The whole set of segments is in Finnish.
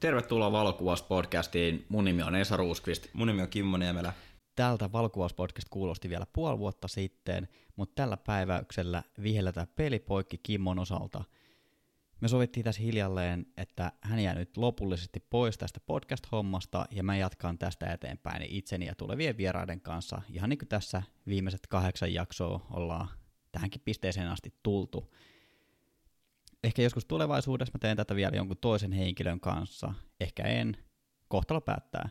Tervetuloa Valokuvauspodcastiin. Mun nimi on Esa Ruuskvist. Mun nimi on Kimmo Niemelä. Tältä Valokuvauspodcast kuulosti vielä puoli vuotta sitten, mutta tällä päiväyksellä vihelletään pelipoikki Kimmon osalta. Me sovittiin tässä hiljalleen, että hän jää nyt lopullisesti pois tästä podcast-hommasta ja mä jatkan tästä eteenpäin itseni ja tulevien vieraiden kanssa. Ihan niin kuin tässä viimeiset kahdeksan jaksoa ollaan tähänkin pisteeseen asti tultu ehkä joskus tulevaisuudessa mä teen tätä vielä jonkun toisen henkilön kanssa, ehkä en, kohtalo päättää.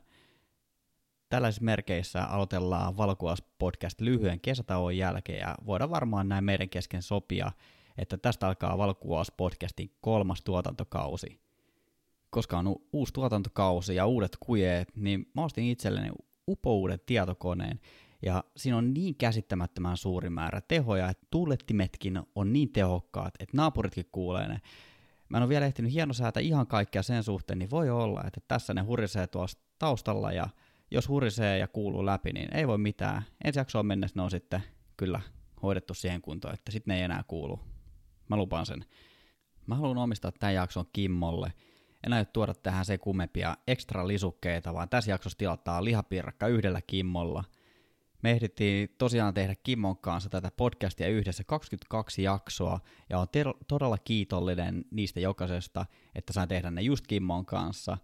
Tällaisissa merkeissä aloitellaan Valkuas podcast lyhyen kesätauon jälkeen ja voidaan varmaan näin meidän kesken sopia, että tästä alkaa Valkuas podcastin kolmas tuotantokausi. Koska on uusi tuotantokausi ja uudet kujeet, niin mä ostin itselleni upouuden tietokoneen, ja siinä on niin käsittämättömän suuri määrä tehoja, että tuulettimetkin on niin tehokkaat, että naapuritkin kuulee ne. Mä en ole vielä ehtinyt hienosäätä ihan kaikkea sen suhteen, niin voi olla, että tässä ne hurisee tuossa taustalla ja jos hurisee ja kuuluu läpi, niin ei voi mitään. Ensi jaksoon mennessä ne on sitten kyllä hoidettu siihen kuntoon, että sitten ne ei enää kuulu. Mä lupaan sen. Mä haluan omistaa tämän jakson Kimmolle. En aio tuoda tähän se kummempia ekstra lisukkeita, vaan tässä jaksossa tilataan lihapiirakka yhdellä Kimmolla – me ehdittiin tosiaan tehdä Kimmon kanssa tätä podcastia yhdessä 22 jaksoa, ja on ter- todella kiitollinen niistä jokaisesta, että sain tehdä ne just Kimmon kanssa.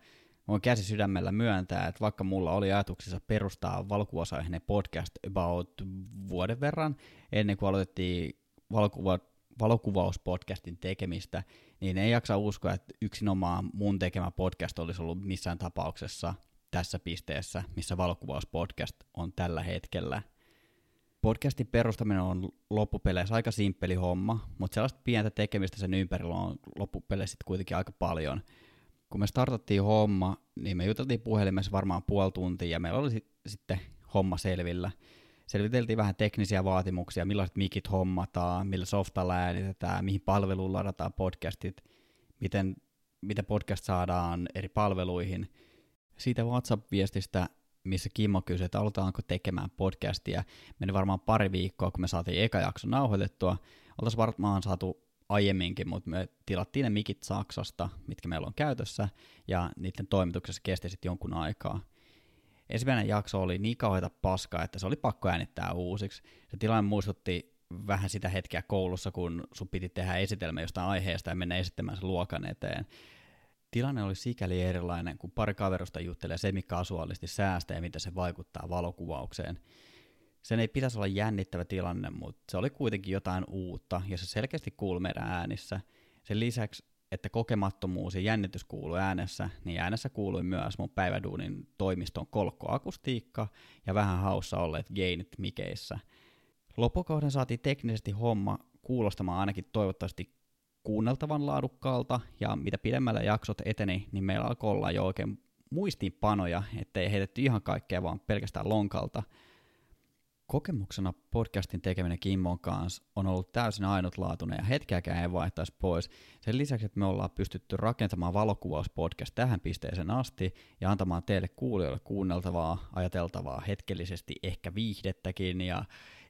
Voin käsi sydämellä myöntää, että vaikka mulla oli ajatuksissa perustaa valkuvausaiheinen podcast about vuoden verran, ennen kuin aloitettiin valokuva, valokuvauspodcastin tekemistä, niin ei jaksa uskoa, että yksinomaan mun tekemä podcast olisi ollut missään tapauksessa – tässä pisteessä, missä valokuvauspodcast on tällä hetkellä. Podcastin perustaminen on loppupeleissä aika simppeli homma, mutta sellaista pientä tekemistä sen ympärillä on loppupeleissä kuitenkin aika paljon. Kun me startattiin homma, niin me juteltiin puhelimessa varmaan puoli tuntia ja meillä oli sitten homma selvillä. Selviteltiin vähän teknisiä vaatimuksia, millaiset mikit hommataan, millä softalla äänitetään, mihin palveluun ladataan podcastit, miten, miten podcast saadaan eri palveluihin – siitä WhatsApp-viestistä, missä Kimmo kysyi, että aloitetaanko tekemään podcastia. Meni varmaan pari viikkoa, kun me saatiin eka jakso nauhoitettua. Oltaisiin varmaan saatu aiemminkin, mutta me tilattiin ne mikit Saksasta, mitkä meillä on käytössä, ja niiden toimituksessa kesti sitten jonkun aikaa. Ensimmäinen jakso oli niin kauheita paskaa, että se oli pakko äänittää uusiksi. Se tilanne muistutti vähän sitä hetkeä koulussa, kun sun piti tehdä esitelmä jostain aiheesta ja mennä esittämään se luokan eteen tilanne oli sikäli erilainen, kun pari kaverusta juttelee semikasuaalisti säästä ja miten se vaikuttaa valokuvaukseen. Sen ei pitäisi olla jännittävä tilanne, mutta se oli kuitenkin jotain uutta, ja se selkeästi kuului meidän äänissä. Sen lisäksi, että kokemattomuus ja jännitys kuului äänessä, niin äänessä kuului myös mun päiväduunin toimiston kolkkoakustiikka ja vähän haussa olleet gainit mikeissä. Loppukauden saatiin teknisesti homma kuulostamaan ainakin toivottavasti kuunneltavan laadukkaalta, ja mitä pidemmällä jaksot eteni, niin meillä alkoi olla jo oikein muistiinpanoja, ettei heitetty ihan kaikkea vaan pelkästään lonkalta. Kokemuksena podcastin tekeminen Kimmon kanssa on ollut täysin ainutlaatuinen ja hetkeäkään ei vaihtaisi pois. Sen lisäksi, että me ollaan pystytty rakentamaan valokuvauspodcast tähän pisteeseen asti ja antamaan teille kuulijoille kuunneltavaa, ajateltavaa, hetkellisesti ehkä viihdettäkin ja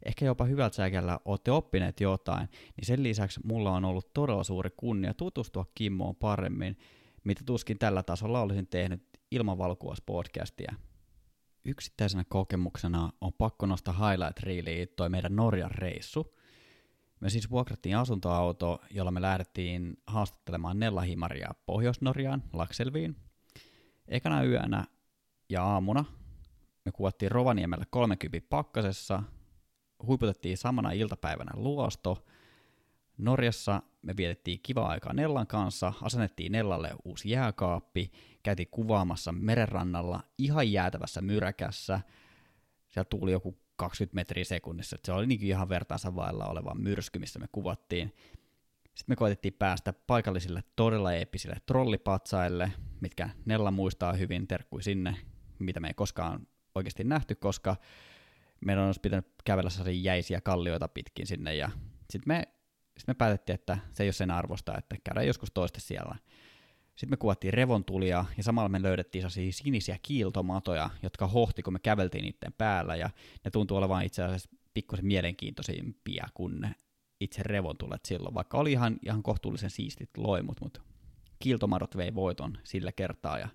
ehkä jopa hyvältä säkällä olette oppineet jotain, niin sen lisäksi mulla on ollut todella suuri kunnia tutustua Kimmoon paremmin, mitä tuskin tällä tasolla olisin tehnyt ilman valkuvauspodcastia. Yksittäisenä kokemuksena on pakko nostaa highlight reeliin toi meidän Norjan reissu. Me siis vuokrattiin asuntoauto, jolla me lähdettiin haastattelemaan Nella Himaria Pohjois-Norjaan, Lakselviin. Ekana yönä ja aamuna me kuvattiin Rovaniemellä 30 pakkasessa huiputettiin samana iltapäivänä luosto. Norjassa me vietettiin kivaa aikaa Nellan kanssa, asennettiin Nellalle uusi jääkaappi, käytiin kuvaamassa merenrannalla ihan jäätävässä myräkässä. Siellä tuli joku 20 metriä sekunnissa, se oli niin ihan vertaansa vailla oleva myrsky, missä me kuvattiin. Sitten me koitettiin päästä paikallisille todella eeppisille trollipatsaille, mitkä Nella muistaa hyvin, terkkui sinne, mitä me ei koskaan oikeasti nähty, koska meidän olisi pitänyt kävellä sellaisia jäisiä kallioita pitkin sinne, ja sitten me, sit me päätettiin, että se ei ole sen arvosta, että käydään joskus toista siellä. Sitten me kuvattiin revontulia, ja samalla me löydettiin sellaisia sinisiä kiiltomatoja, jotka hohti, kun me käveltiin niiden päällä, ja ne tuntuu olevan itse asiassa pikkusen mielenkiintoisimpia kuin itse revontulet silloin, vaikka oli ihan, ihan kohtuullisen siistit loimut, mutta Kiltomadot vei voiton sillä kertaa. Ja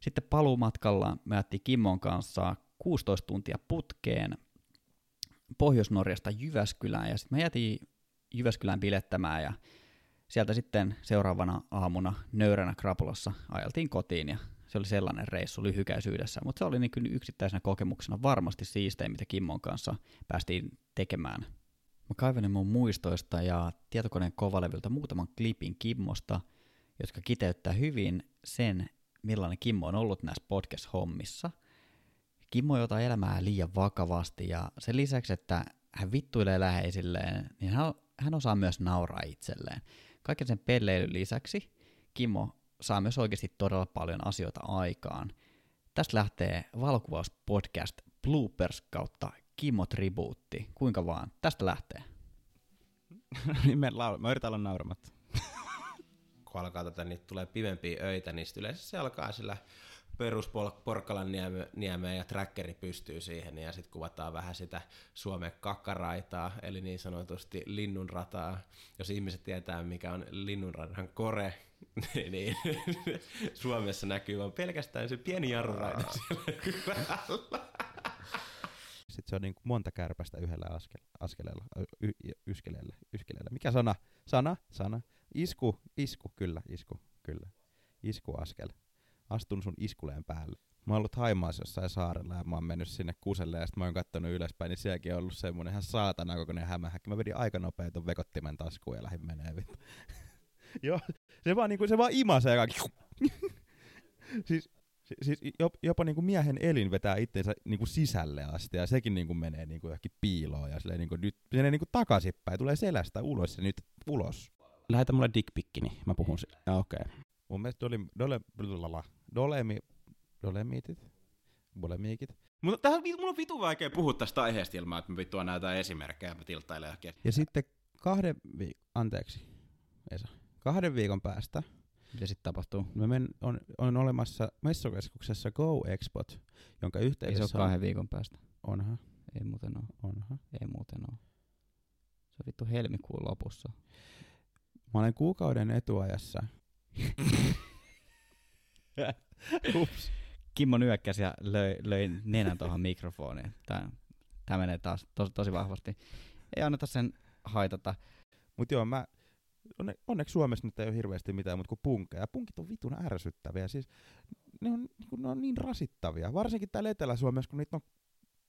sitten paluumatkalla me jättiin Kimmon kanssa 16 tuntia putkeen Pohjois-Norjasta Jyväskylään ja sitten me jätiin Jyväskylään bilettämään ja sieltä sitten seuraavana aamuna nöyränä krapulassa ajeltiin kotiin ja se oli sellainen reissu lyhykäisyydessä, mutta se oli niin kyllä yksittäisenä kokemuksena varmasti siistein, mitä Kimmon kanssa päästiin tekemään. Mä kaivelin mun muistoista ja tietokoneen kovalevyltä muutaman klipin Kimmosta, jotka kiteyttää hyvin sen, millainen Kimmo on ollut näissä podcast-hommissa. Kimmo ei ota elämää liian vakavasti ja sen lisäksi, että hän vittuilee läheisilleen, niin hän, hän osaa myös nauraa itselleen. Kaiken sen pelleilyn lisäksi Kimmo saa myös oikeasti todella paljon asioita aikaan. Tästä lähtee valokuvauspodcast Bloopers kautta Kimmo Tribuutti. Kuinka vaan? Tästä lähtee. Niin mä, laul- mä yritän olla nauramatta. kun alkaa tätä, niin tulee pidempiä öitä, niin yleensä se alkaa sillä perusporkkalan niemeen ja trackeri pystyy siihen ja sitten kuvataan vähän sitä Suomen kakkaraitaa, eli niin sanotusti linnunrataa. Jos ihmiset tietää, mikä on linnunradan kore, niin Suomessa näkyy vaan pelkästään se pieni jarruraita siellä Sitten se on niin monta kärpästä yhdellä askel, askeleella, y, yskeleellä, yskeleellä. Mikä sana? Sana? Sana. Isku, isku, kyllä, isku, kyllä. Iskuaskel. Astun sun iskuleen päälle. Mä oon ollut Haimaassa jossain saarella ja mä oon mennyt sinne kuselle ja sitten mä oon kattonut ylöspäin, niin sielläkin on ollut semmonen ihan saatana kokoinen hämähäkki. Mä vedin aika nopein ton vekottimen taskuun ja lähdin menee vittu. Joo, se vaan, niinku, se vaan imasee kaikki. siis, siis jopa niinku miehen elin vetää itsensä niinku sisälle asti ja sekin niinku menee niinku johonkin piiloon ja silleen niinku nyt menee niinku takaisinpäin, tulee selästä ulos ja nyt ulos. Lähetä mulle dickpikki, niin mä puhun sille. Okei. Okay. Mun mielestä dole, dole, dole, dolemi, dolemiitit, bolemiikit. Mutta tähän mun on vitu vaikea puhua tästä aiheesta ilman, että mä vittua näytän esimerkkejä, mä tilttailen Ja sitten kahden vi- anteeksi, Esa kahden viikon päästä mitä sitten tapahtuu? Mä men, on, on olemassa messukeskuksessa Go Expot, jonka yhteydessä... Ei se ole kahden viikon päästä. Onhan. Ei muuten ole. Onhan. Ei muuten ole. Se on vittu helmikuun lopussa. Mä olen kuukauden etuajassa. Ups. Kimmo nyökkäsi ja löi, löi nenän tuohon mikrofoniin. Tää, tää menee taas tosi, tosi vahvasti. Ei anneta sen haitata. Mut joo, mä onne, onneksi Suomessa nyt ei ole hirveästi mitään mutta kuin punkkeja. Punkit on vitun ärsyttäviä. Siis ne on, niinku, ne on niin rasittavia. Varsinkin täällä Etelä-Suomessa, kun niitä on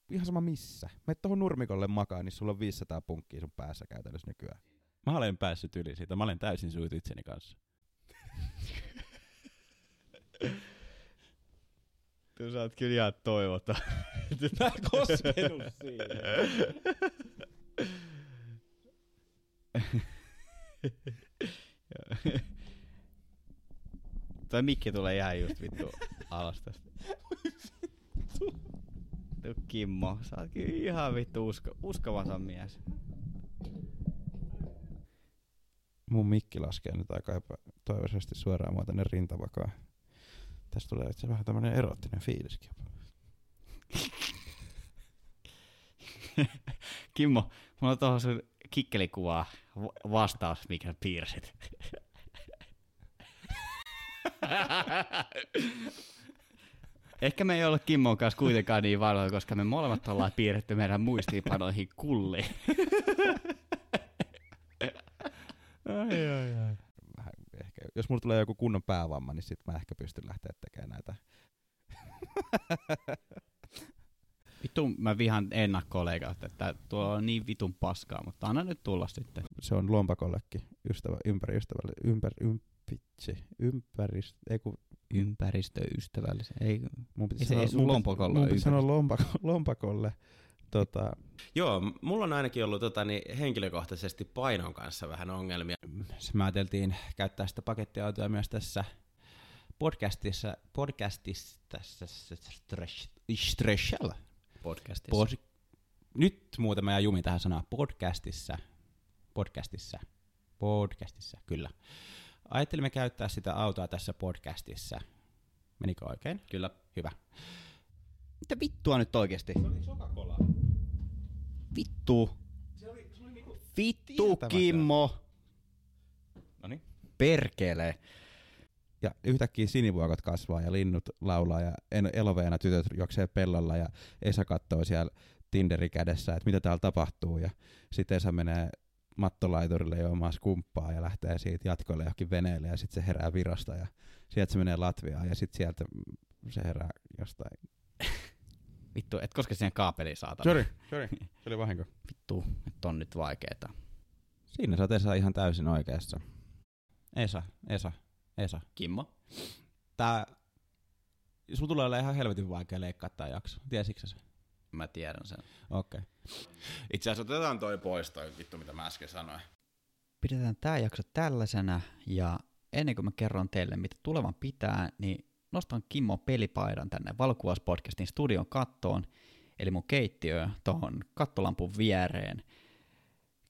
ihan sama missä. Menet tuohon nurmikolle makaan, niin sulla on 500 punkkia sun päässä käytännössä nykyään. Mä olen päässyt yli siitä. Mä olen täysin suut itseni kanssa. Ty sä oot kyllä ihan toivota. Mä en koskenut siihen. Toi mikki tulee ihan just vittu alas tästä. Tuu Kimmo, sä oot kyllä ihan vittu usko, uskovasa mies. Mun mikki laskee nyt aika toivoisesti suoraan mua tänne rintavakaan. Tästä tulee itse vähän tämmönen erottinen fiiliskin jopa. Kimmo, mulla on tuohon sun kikkelikuvaa vastaus, mikä piirsit. Ehkä me ei ole Kimmon kanssa kuitenkaan niin vanhoja, koska me molemmat ollaan piirretty meidän muistiinpanoihin kulli. ai, ai, ai. Jos mulla tulee joku kunnon päävamma, niin sit mä ehkä pystyn lähteä tekemään näitä. Vittu, mä vihan ennakkoleikautta, että tuo on niin vitun paskaa, mutta anna nyt tulla sitten. Se on lompakollekin ystävä, ympäri ystävälle, ympär, ympitsi, ympäristö, ei kun ympäristöystävällisen. Ei, mun piti ei sanoa, se ei sun lompakolla mun piti sanoa lompako, lompakolle. Tota, Joo, mulla on ainakin ollut tota, niin henkilökohtaisesti painon kanssa vähän ongelmia. Me ajateltiin käyttää sitä pakettiautoa myös tässä podcastissa, podcastissa, tässä. Podcastissa. Pod, nyt muuten mä jumi tähän sanaan podcastissa. Podcastissa. Podcastissa, kyllä. Ajattelimme käyttää sitä autoa tässä podcastissa. Menikö oikein? Kyllä. Hyvä. Mitä vittua nyt oikeesti? Se oli Coca-Cola. Vittu. Se oli, se oli niinku Vittu. Kimmo. Noniin. Perkele. ja yhtäkkiä sinivuokot kasvaa ja linnut laulaa ja en- eloveena tytöt juoksee pellolla ja Esa katsoo siellä Tinderi kädessä, että mitä täällä tapahtuu ja sitten Esa menee mattolaiturille juomaan skumppaa ja lähtee siitä jatkoille johonkin veneelle ja sitten se herää virasta ja sieltä se menee Latviaan ja sitten sieltä se herää jostain. Vittu, et koske siihen kaapeliin saatana. Sorry, sorry, se oli vahinko. Vittu, että on nyt vaikeeta. Siinä sä oot Esa ihan täysin oikeassa. Esa, Esa, Esa. Kimmo? Tää... Sulla tulee olemaan ihan helvetin vaikea leikkaa tää jakso. Tiesitkö se? Mä tiedän sen. Okei. Okay. Itse asiassa otetaan toi pois, toi vittu mitä mä äsken sanoin. Pidetään tämä jakso tällaisena ja ennen kuin mä kerron teille, mitä tulevan pitää, niin nostan Kimmo pelipaidan tänne Valokuvauspodcastin studion kattoon, eli mun keittiö tuohon kattolampun viereen.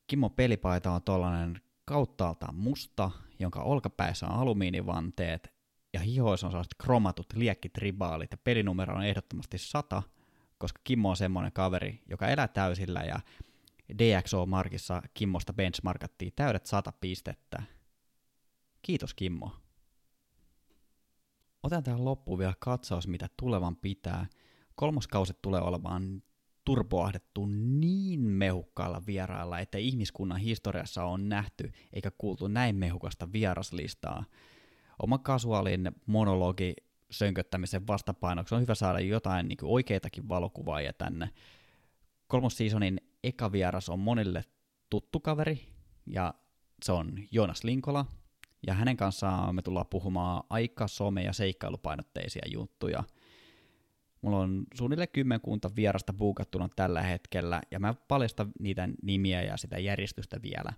Kimmo pelipaita on tollanen kauttaaltaan musta, jonka olkapäissä on alumiinivanteet ja hihoissa on sellaiset kromatut liekkitribaalit ja pelinumero on ehdottomasti 100, koska Kimmo on semmoinen kaveri, joka elää täysillä ja DxO-markissa Kimmosta benchmarkattiin täydet 100 pistettä. Kiitos Kimmo. Otan tähän loppuun vielä katsaus, mitä tulevan pitää. Kolmoskausi tulee olemaan turboahdettu niin mehukkailla vierailla, että ihmiskunnan historiassa on nähty eikä kuultu näin mehukasta vieraslistaa. Oma kasuaalin monologi sönköttämisen vastapainoksi on hyvä saada jotain niin oikeitakin valokuvaajia tänne. Kolmosseasonin eka vieras on monille tuttu kaveri, ja se on Joonas Linkola, ja hänen kanssaan me tullaan puhumaan aika some- ja seikkailupainotteisia juttuja. Mulla on suunnilleen kymmenkunta vierasta buukattuna tällä hetkellä, ja mä paljastan niitä nimiä ja sitä järjestystä vielä.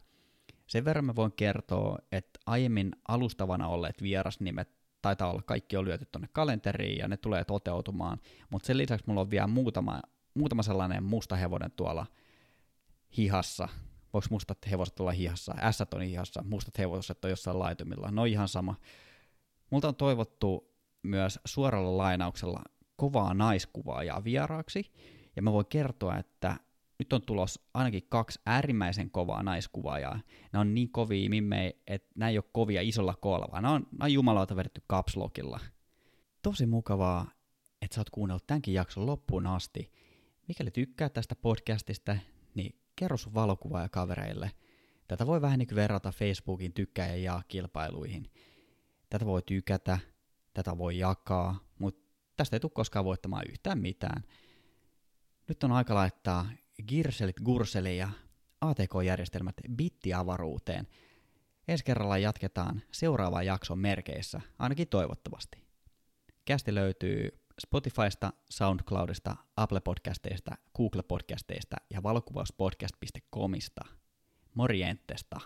Sen verran mä voin kertoa, että aiemmin alustavana olleet vierasnimet taitaa olla kaikki on lyöty tonne kalenteriin ja ne tulee toteutumaan, mutta sen lisäksi mulla on vielä muutama, muutama sellainen musta hevonen tuolla hihassa. Voiko mustat hevoset olla hihassa? Ässät on hihassa, mustat hevoset on jossain laitumilla. No ihan sama. Multa on toivottu myös suoralla lainauksella kovaa naiskuvaajaa vieraaksi, ja mä voin kertoa, että nyt on tulos ainakin kaksi äärimmäisen kovaa naiskuvaajaa. Nämä on niin kovia mimmei, että nämä ei ole kovia isolla koolla, vaan nämä on, nämä on jumalauta vedetty kapslokilla. Tosi mukavaa, että sä oot kuunnellut tämänkin jakson loppuun asti. Mikäli tykkää tästä podcastista, niin kerro sun valokuvaaja kavereille. Tätä voi vähän niin kuin verrata Facebookin tykkää ja kilpailuihin. Tätä voi tykätä, tätä voi jakaa, mutta tästä ei tule koskaan voittamaan yhtään mitään. Nyt on aika laittaa girselit gurseli ja ATK-järjestelmät bittiavaruuteen. Ensi kerralla jatketaan seuraavaan jakson merkeissä, ainakin toivottavasti. Kästi löytyy Spotifysta, SoundCloudista, Apple Podcasteista, Google Podcasteista ja valokuvauspodcast.comista. Morjentesta!